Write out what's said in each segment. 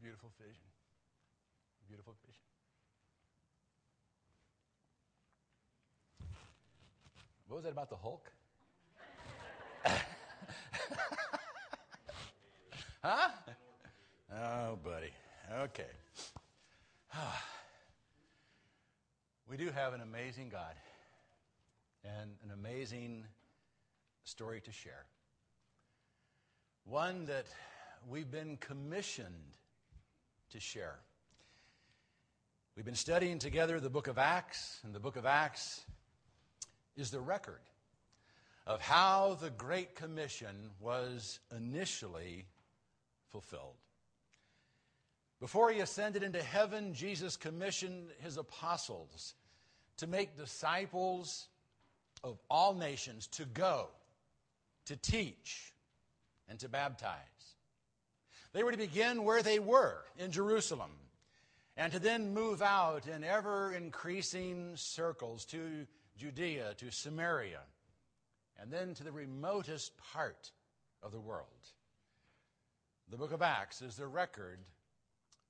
beautiful vision. Beautiful vision. What was that about the Hulk? huh? Oh, buddy. Okay. we do have an amazing God and an amazing story to share. One that we've been commissioned to share. We've been studying together the book of Acts, and the book of Acts is the record of how the Great Commission was initially fulfilled. Before he ascended into heaven, Jesus commissioned his apostles to make disciples of all nations, to go, to teach, and to baptize. They were to begin where they were, in Jerusalem, and to then move out in ever increasing circles to Judea, to Samaria, and then to the remotest part of the world. The book of Acts is the record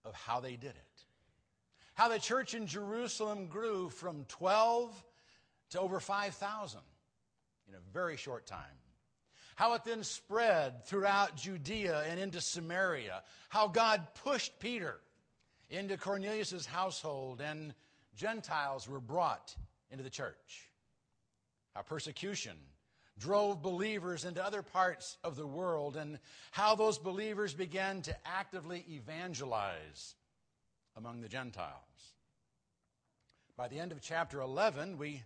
of how they did it. How the church in Jerusalem grew from 12 to over 5,000 in a very short time. How it then spread throughout Judea and into Samaria. How God pushed Peter into Cornelius' household and Gentiles were brought into the church. How persecution drove believers into other parts of the world and how those believers began to actively evangelize among the Gentiles. By the end of chapter 11, we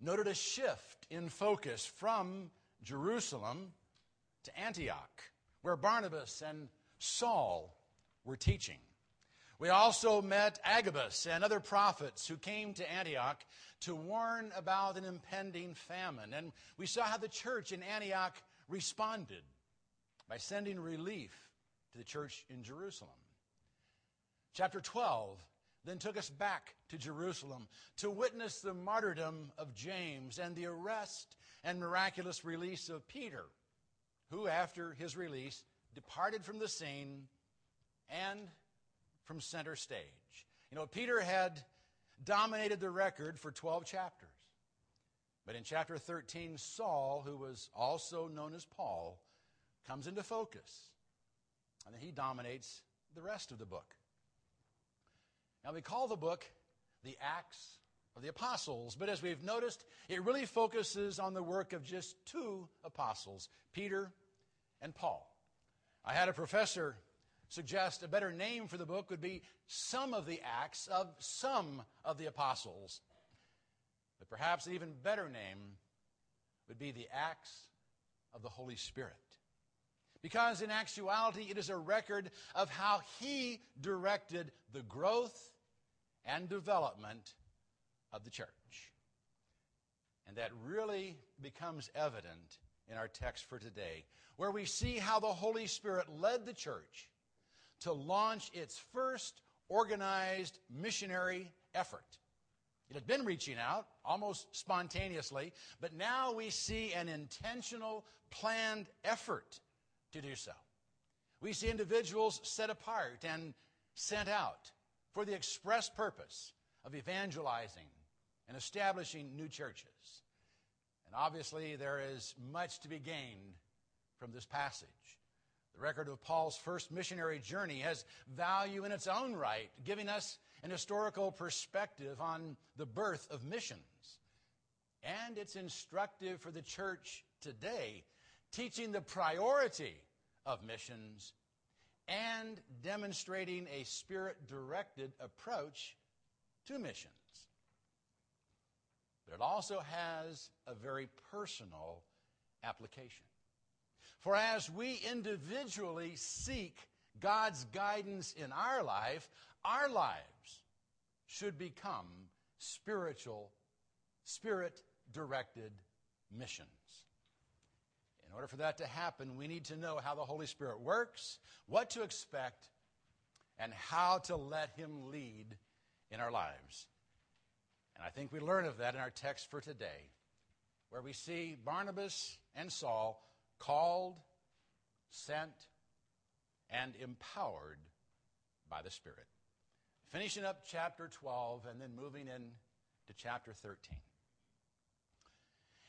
noted a shift in focus from Jerusalem to Antioch, where Barnabas and Saul were teaching. We also met Agabus and other prophets who came to Antioch to warn about an impending famine. And we saw how the church in Antioch responded by sending relief to the church in Jerusalem. Chapter 12 then took us back to Jerusalem to witness the martyrdom of James and the arrest and miraculous release of Peter, who, after his release, departed from the scene and from center stage. You know, Peter had dominated the record for 12 chapters. But in chapter 13, Saul, who was also known as Paul, comes into focus. And then he dominates the rest of the book. Now, we call the book the Acts of the Apostles, but as we've noticed, it really focuses on the work of just two apostles, Peter and Paul. I had a professor suggest a better name for the book would be Some of the Acts of Some of the Apostles. But perhaps an even better name would be the Acts of the Holy Spirit. Because in actuality, it is a record of how He directed the growth and development of the church. And that really becomes evident in our text for today, where we see how the Holy Spirit led the church to launch its first organized missionary effort. It had been reaching out almost spontaneously, but now we see an intentional, planned effort to do so. We see individuals set apart and sent out for the express purpose of evangelizing and establishing new churches. And obviously, there is much to be gained from this passage. The record of Paul's first missionary journey has value in its own right, giving us an historical perspective on the birth of missions. And it's instructive for the church today, teaching the priority of missions and demonstrating a spirit directed approach to missions. But it also has a very personal application. For as we individually seek God's guidance in our life, our lives should become spiritual, spirit directed missions. In order for that to happen, we need to know how the Holy Spirit works, what to expect, and how to let Him lead in our lives. And I think we learn of that in our text for today, where we see Barnabas and Saul called, sent, and empowered by the Spirit. Finishing up chapter 12 and then moving in to chapter 13.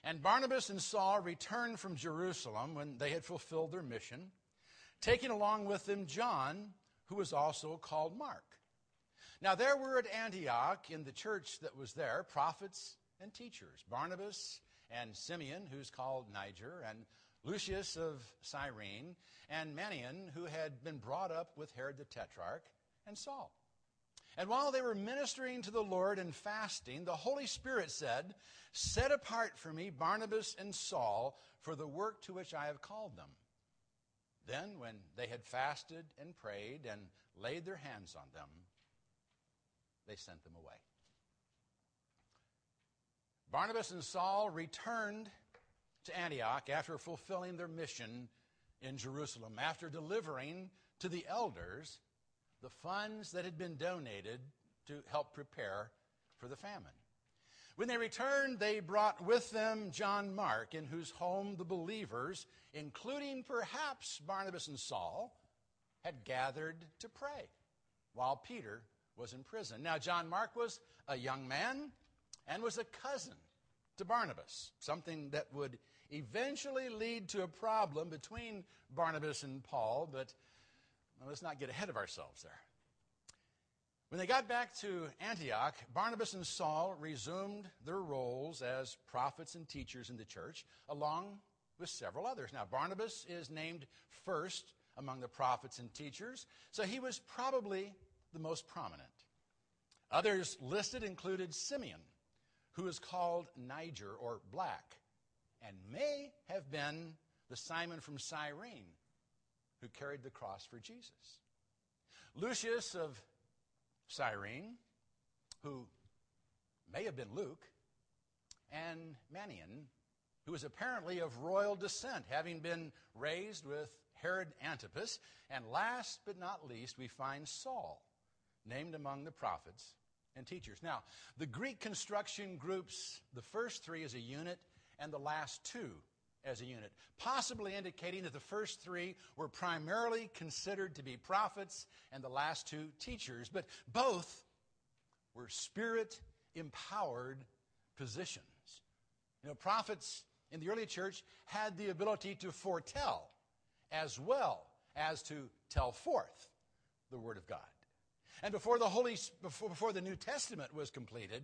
And Barnabas and Saul returned from Jerusalem when they had fulfilled their mission, taking along with them John, who was also called Mark. Now, there were at Antioch in the church that was there prophets and teachers Barnabas and Simeon, who's called Niger, and Lucius of Cyrene, and Manaen, who had been brought up with Herod the Tetrarch, and Saul. And while they were ministering to the Lord and fasting, the Holy Spirit said, Set apart for me Barnabas and Saul for the work to which I have called them. Then, when they had fasted and prayed and laid their hands on them, they sent them away. Barnabas and Saul returned to Antioch after fulfilling their mission in Jerusalem, after delivering to the elders the funds that had been donated to help prepare for the famine. When they returned, they brought with them John Mark, in whose home the believers, including perhaps Barnabas and Saul, had gathered to pray while Peter was in prison. Now, John Mark was a young man and was a cousin to Barnabas, something that would eventually lead to a problem between Barnabas and Paul, but well, let's not get ahead of ourselves there. When they got back to Antioch, Barnabas and Saul resumed their roles as prophets and teachers in the church, along with several others. Now, Barnabas is named first among the prophets and teachers, so he was probably the most prominent. Others listed included Simeon, who is called Niger or Black, and may have been the Simon from Cyrene who carried the cross for Jesus. Lucius of Cyrene, who may have been Luke, and Manaen, who was apparently of royal descent, having been raised with Herod Antipas. And last but not least, we find Saul, named among the prophets and teachers. Now, the Greek construction groups the first three as a unit and the last two as a unit, possibly indicating that the first three were primarily considered to be prophets and the last two teachers, but both were spirit empowered positions. You know, prophets in the early church had the ability to foretell as well as to tell forth the Word of God. And before the Holy before, before the New Testament was completed,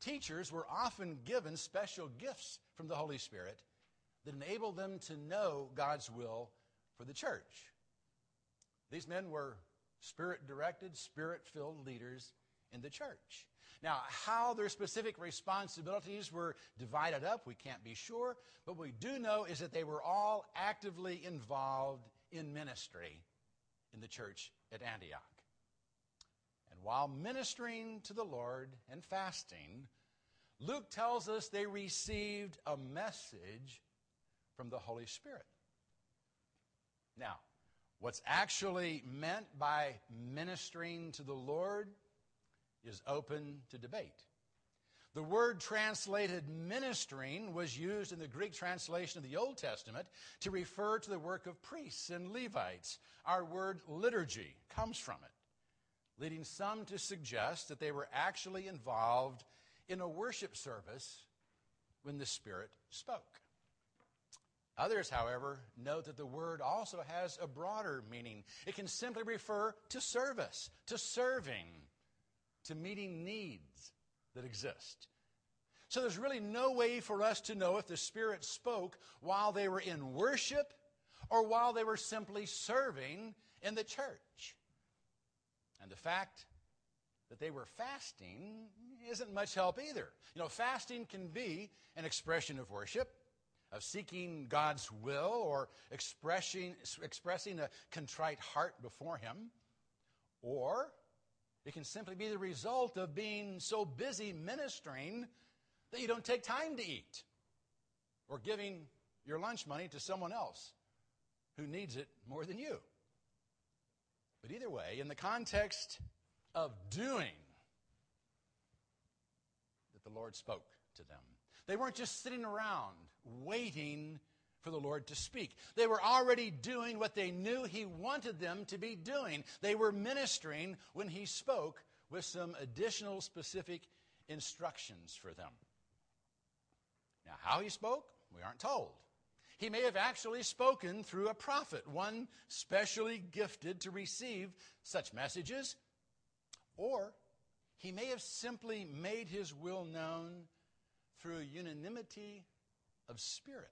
teachers were often given special gifts from the Holy Spirit that enabled them to know God's will for the church. These men were spirit directed, spirit filled leaders in the church. Now, how their specific responsibilities were divided up, we can't be sure, but we do know is that they were all actively involved in ministry in the church at Antioch. And while ministering to the Lord and fasting, Luke tells us they received a message from the Holy Spirit. Now, what's actually meant by ministering to the Lord is open to debate. The word translated ministering was used in the Greek translation of the Old Testament to refer to the work of priests and Levites. Our word liturgy comes from it leading some to suggest that they were actually involved in a worship service when the Spirit spoke. Others, however, note that the word also has a broader meaning. It can simply refer to service, to serving, to meeting needs that exist. So there's really no way for us to know if the Spirit spoke while they were in worship or while they were simply serving in the church. And the fact that they were fasting isn't much help either. You know, fasting can be an expression of worship, of seeking God's will, or expressing, expressing a contrite heart before Him. Or it can simply be the result of being so busy ministering that you don't take time to eat, or giving your lunch money to someone else who needs it more than you. But either way, in the context of doing, that the Lord spoke to them. They weren't just sitting around waiting for the Lord to speak. They were already doing what they knew He wanted them to be doing. They were ministering when He spoke with some additional specific instructions for them. Now, how He spoke, we aren't told. He may have actually spoken through a prophet, one specially gifted to receive such messages, or he may have simply made his will known through unanimity of spirit.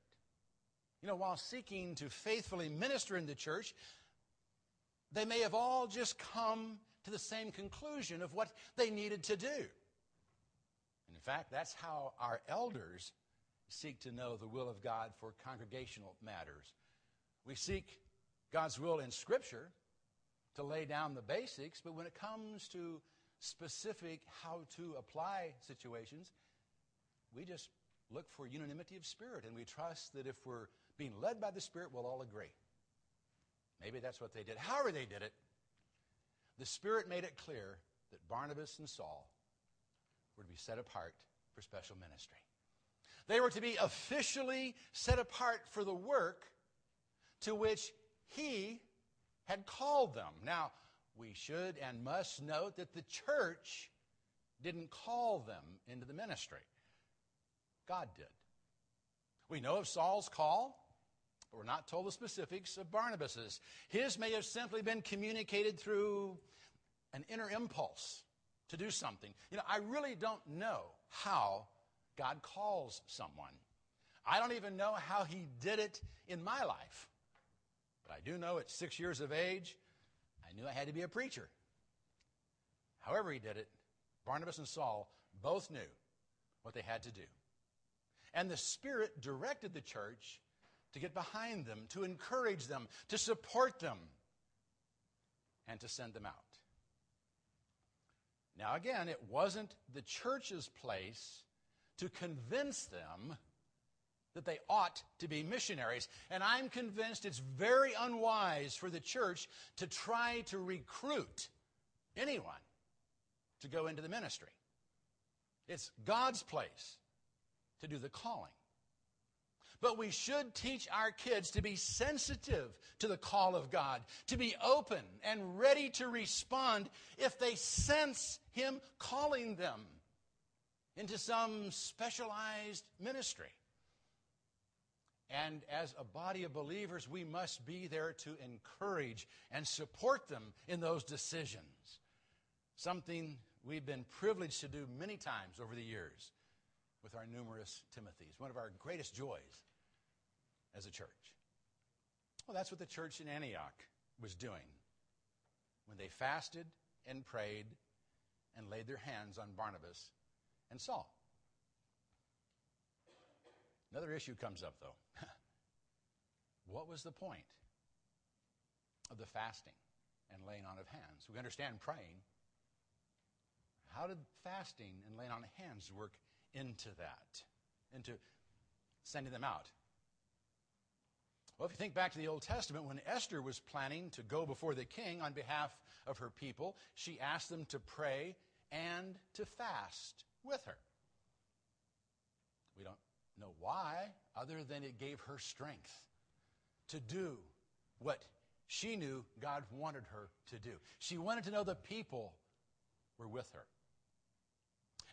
You know, while seeking to faithfully minister in the church, they may have all just come to the same conclusion of what they needed to do. And in fact, that's how our elders seek to know the will of God for congregational matters. We seek God's will in Scripture to lay down the basics, but when it comes to specific how to apply situations, we just look for unanimity of spirit and we trust that if we're being led by the Spirit, we'll all agree. Maybe that's what they did. However, they did it, the Spirit made it clear that Barnabas and Saul were to be set apart for special ministry. They were to be officially set apart for the work to which he had called them. Now, we should and must note that the church didn't call them into the ministry. God did. We know of Saul's call, but we're not told the specifics of Barnabas's. His may have simply been communicated through an inner impulse to do something. You know, I really don't know how God calls someone. I don't even know how he did it in my life. But I do know at six years of age, I knew I had to be a preacher. However, he did it, Barnabas and Saul both knew what they had to do. And the Spirit directed the church to get behind them, to encourage them, to support them, and to send them out. Now, again, it wasn't the church's place to convince them that they ought to be missionaries. And I'm convinced it's very unwise for the church to try to recruit anyone to go into the ministry. It's God's place to do the calling. But we should teach our kids to be sensitive to the call of God, to be open and ready to respond if they sense Him calling them into some specialized ministry. And as a body of believers, we must be there to encourage and support them in those decisions. Something we've been privileged to do many times over the years with our numerous Timothys, one of our greatest joys as a church. Well, that's what the church in Antioch was doing when they fasted and prayed and laid their hands on Barnabas and Saul. Another issue comes up, though. what was the point of the fasting and laying on of hands? We understand praying. How did fasting and laying on of hands work into that, into sending them out? Well, if you think back to the Old Testament, when Esther was planning to go before the king on behalf of her people, she asked them to pray and to fast with her. We don't know why, other than it gave her strength to do what she knew God wanted her to do. She wanted to know the people were with her.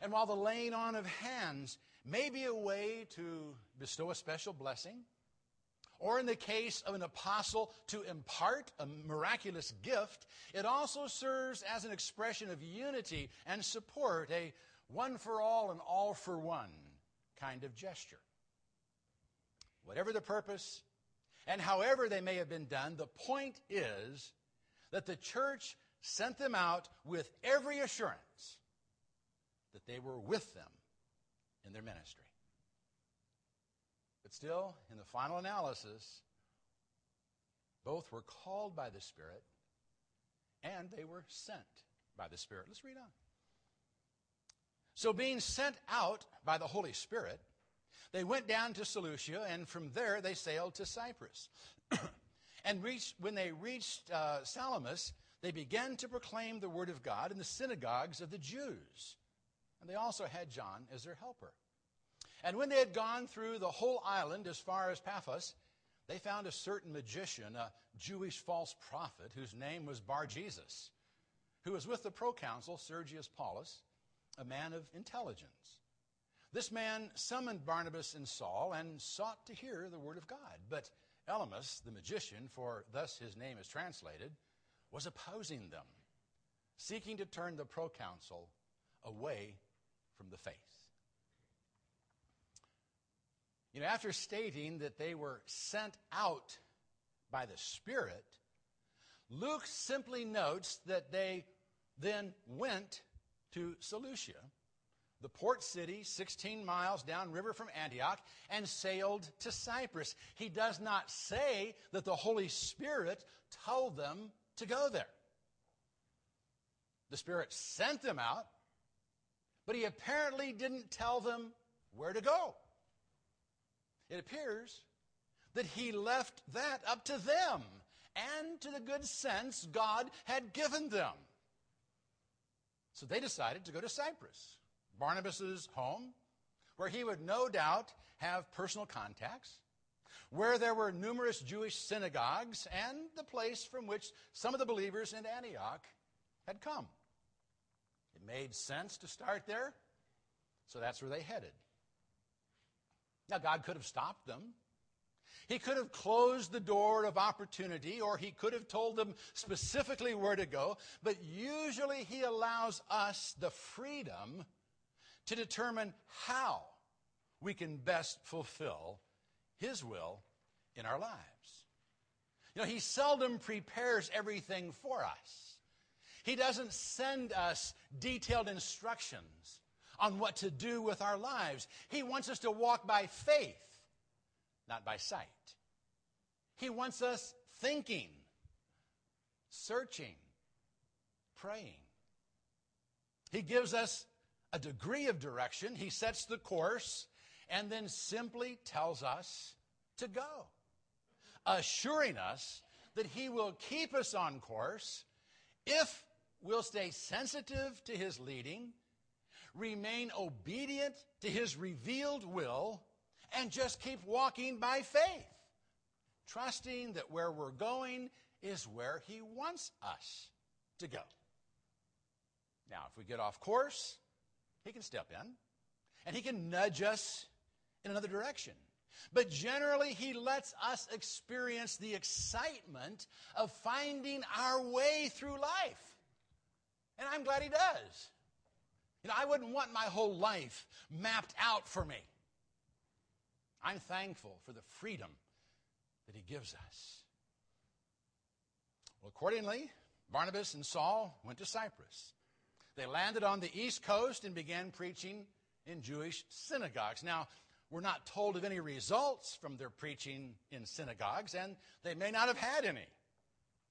And while the laying on of hands may be a way to bestow a special blessing, or in the case of an apostle to impart a miraculous gift, it also serves as an expression of unity and support, a one for all and all for one kind of gesture. Whatever the purpose, and however they may have been done, the point is that the church sent them out with every assurance that they were with them in their ministry. But still, in the final analysis, both were called by the Spirit and they were sent by the Spirit. Let's read on. So, being sent out by the Holy Spirit, they went down to Seleucia, and from there they sailed to Cyprus. and reached, when they reached uh, Salamis, they began to proclaim the word of God in the synagogues of the Jews. And they also had John as their helper. And when they had gone through the whole island as far as Paphos, they found a certain magician, a Jewish false prophet, whose name was Bar Jesus, who was with the proconsul Sergius Paulus, a man of intelligence. This man summoned Barnabas and Saul and sought to hear the word of God. But Elymas, the magician, for thus his name is translated, was opposing them, seeking to turn the proconsul away from the faith. You know, after stating that they were sent out by the Spirit, Luke simply notes that they then went to Seleucia, the port city 16 miles downriver from Antioch, and sailed to Cyprus. He does not say that the Holy Spirit told them to go there. The Spirit sent them out, but he apparently didn't tell them where to go. It appears that he left that up to them and to the good sense God had given them. So they decided to go to Cyprus, Barnabas's home, where he would no doubt have personal contacts, where there were numerous Jewish synagogues, and the place from which some of the believers in Antioch had come. Made sense to start there, so that's where they headed. Now, God could have stopped them. He could have closed the door of opportunity, or he could have told them specifically where to go, but usually he allows us the freedom to determine how we can best fulfill his will in our lives. You know, he seldom prepares everything for us. He doesn't send us detailed instructions on what to do with our lives. He wants us to walk by faith, not by sight. He wants us thinking, searching, praying. He gives us a degree of direction. He sets the course and then simply tells us to go, assuring us that He will keep us on course if we'll stay sensitive to His leading remain obedient to his revealed will, and just keep walking by faith, trusting that where we're going is where he wants us to go. Now, if we get off course, he can step in and he can nudge us in another direction. But generally, he lets us experience the excitement of finding our way through life. And I'm glad he does. You know, I wouldn't want my whole life mapped out for me. I'm thankful for the freedom that he gives us. Well, accordingly, Barnabas and Saul went to Cyprus. They landed on the east coast and began preaching in Jewish synagogues. Now, we're not told of any results from their preaching in synagogues, and they may not have had any.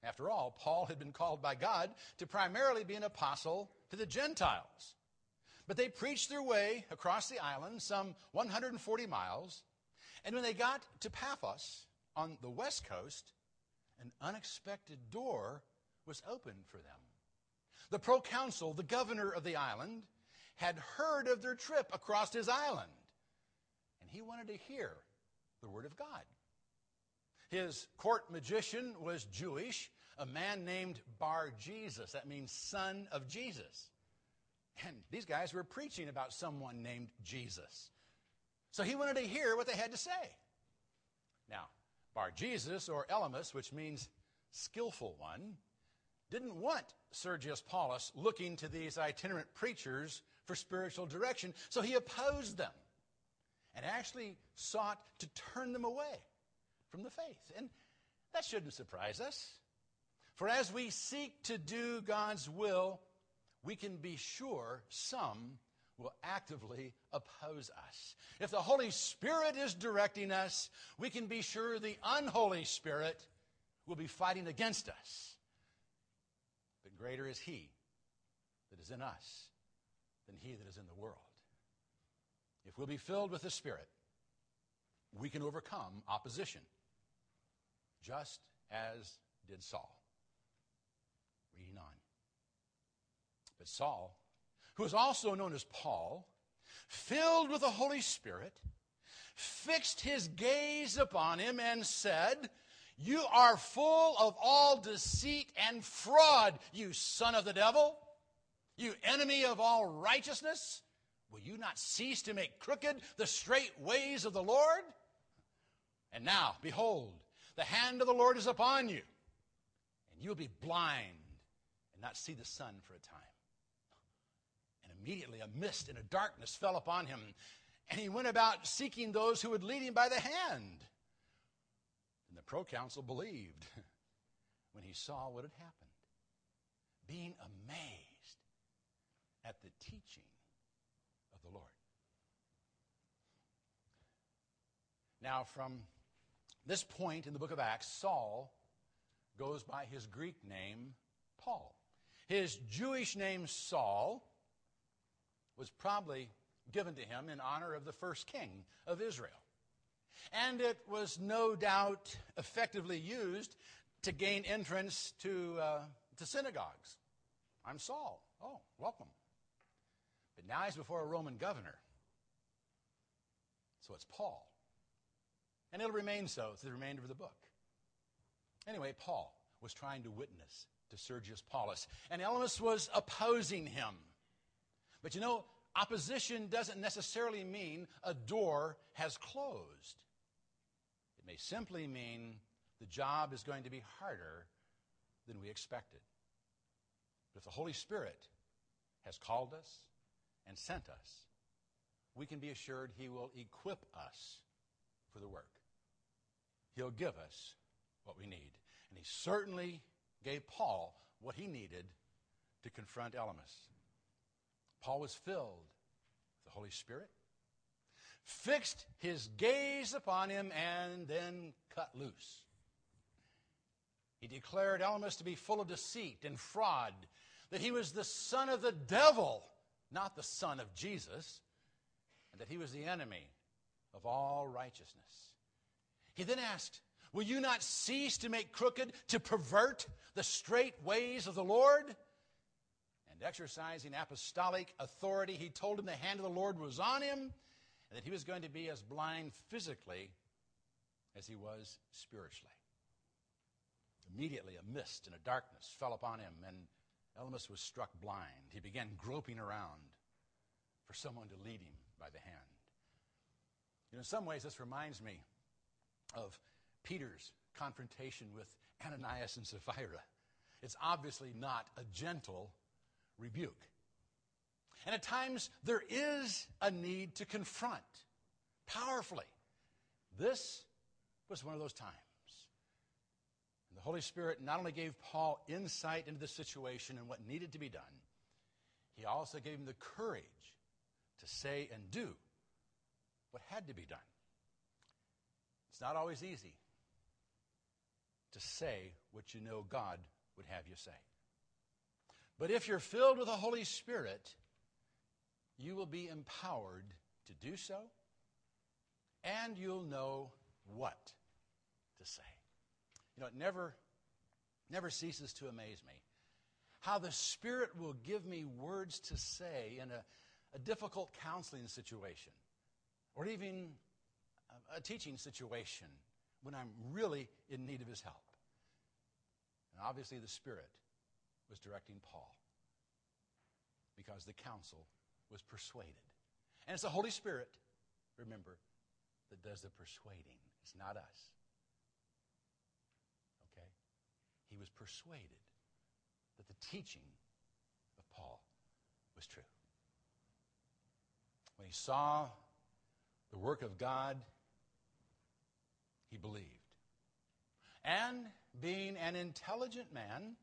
After all, Paul had been called by God to primarily be an apostle to the Gentiles. But they preached their way across the island, some 140 miles, and when they got to Paphos on the west coast, an unexpected door was opened for them. The proconsul, the governor of the island, had heard of their trip across his island, and he wanted to hear the word of God. His court magician was Jewish, a man named Bar Jesus. That means son of Jesus. And these guys were preaching about someone named Jesus. So he wanted to hear what they had to say. Now, Bar Jesus, or Elymas, which means skillful one, didn't want Sergius Paulus looking to these itinerant preachers for spiritual direction, so he opposed them and actually sought to turn them away from the faith. And that shouldn't surprise us. For as we seek to do God's will, we can be sure some will actively oppose us. If the Holy Spirit is directing us, we can be sure the unholy Spirit will be fighting against us. But greater is He that is in us than He that is in the world. If we'll be filled with the Spirit, we can overcome opposition, just as did Saul. Reading on. But Saul, who is also known as Paul, filled with the Holy Spirit, fixed his gaze upon him and said, You are full of all deceit and fraud, you son of the devil, you enemy of all righteousness. Will you not cease to make crooked the straight ways of the Lord? And now, behold, the hand of the Lord is upon you, and you will be blind and not see the sun for a time. And immediately a mist and a darkness fell upon him, and he went about seeking those who would lead him by the hand. And the proconsul believed when he saw what had happened, being amazed at the teaching of the Lord. Now, from this point in the book of Acts, Saul goes by his Greek name, Paul. His Jewish name, Saul, was probably given to him in honor of the first king of Israel. And it was no doubt effectively used to gain entrance to, uh, to synagogues. I'm Saul. Oh, welcome. But now he's before a Roman governor. So it's Paul. And it'll remain so through the remainder of the book. Anyway, Paul was trying to witness to Sergius Paulus, and Elymas was opposing him. But you know, opposition doesn't necessarily mean a door has closed. It may simply mean the job is going to be harder than we expected. But if the Holy Spirit has called us and sent us, we can be assured He will equip us for the work. He'll give us what we need. And He certainly gave Paul what he needed to confront Elymas. Paul was filled with the Holy Spirit, fixed his gaze upon him, and then cut loose. He declared Elymas to be full of deceit and fraud, that he was the son of the devil, not the son of Jesus, and that he was the enemy of all righteousness. He then asked, Will you not cease to make crooked, to pervert the straight ways of the Lord? And exercising apostolic authority, he told him the hand of the Lord was on him and that he was going to be as blind physically as he was spiritually. Immediately, a mist and a darkness fell upon him, and Elymas was struck blind. He began groping around for someone to lead him by the hand. You know, in some ways, this reminds me of Peter's confrontation with Ananias and Sapphira. It's obviously not a gentle rebuke. And at times, there is a need to confront powerfully. This was one of those times. And the Holy Spirit not only gave Paul insight into the situation and what needed to be done, he also gave him the courage to say and do what had to be done. It's not always easy to say what you know God would have you say. But if you're filled with the Holy Spirit, you will be empowered to do so, and you'll know what to say. You know, it never, never ceases to amaze me how the Spirit will give me words to say in a, a difficult counseling situation or even a, teaching situation when I'm really in need of his help. And obviously, the Spirit was directing Paul because the council was persuaded. And it's the Holy Spirit, remember, that does the persuading. It's not us. Okay? He was persuaded that the teaching of Paul was true. When he saw the work of God he believed. And being an intelligent man,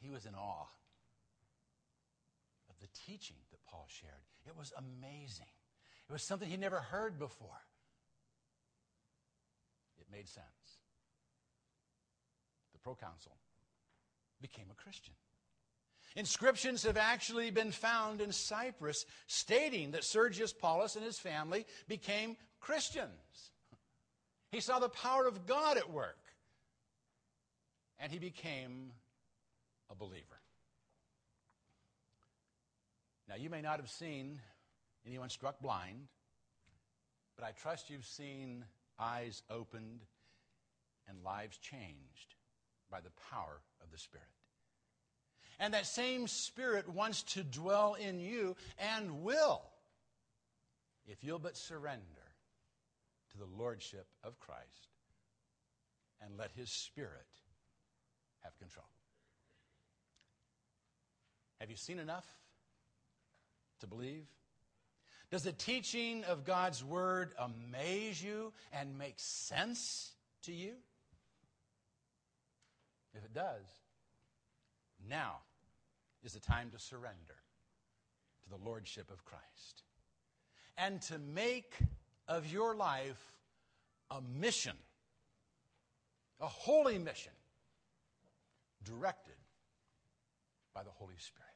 he was in awe of the teaching that Paul shared. It was amazing. It was something he never heard before. It made sense. The proconsul became a Christian. Inscriptions have actually been found in Cyprus stating that Sergius Paulus and his family became Christians. He saw the power of God at work. And he became a believer. Now, you may not have seen anyone struck blind, but I trust you've seen eyes opened and lives changed by the power of the Spirit. And that same Spirit wants to dwell in you and will if you'll but surrender the Lordship of Christ and let His Spirit have control. Have you seen enough to believe? Does the teaching of God's Word amaze you and make sense to you? If it does, now is the time to surrender to the Lordship of Christ and to make of your life a mission, a holy mission, directed by the Holy Spirit.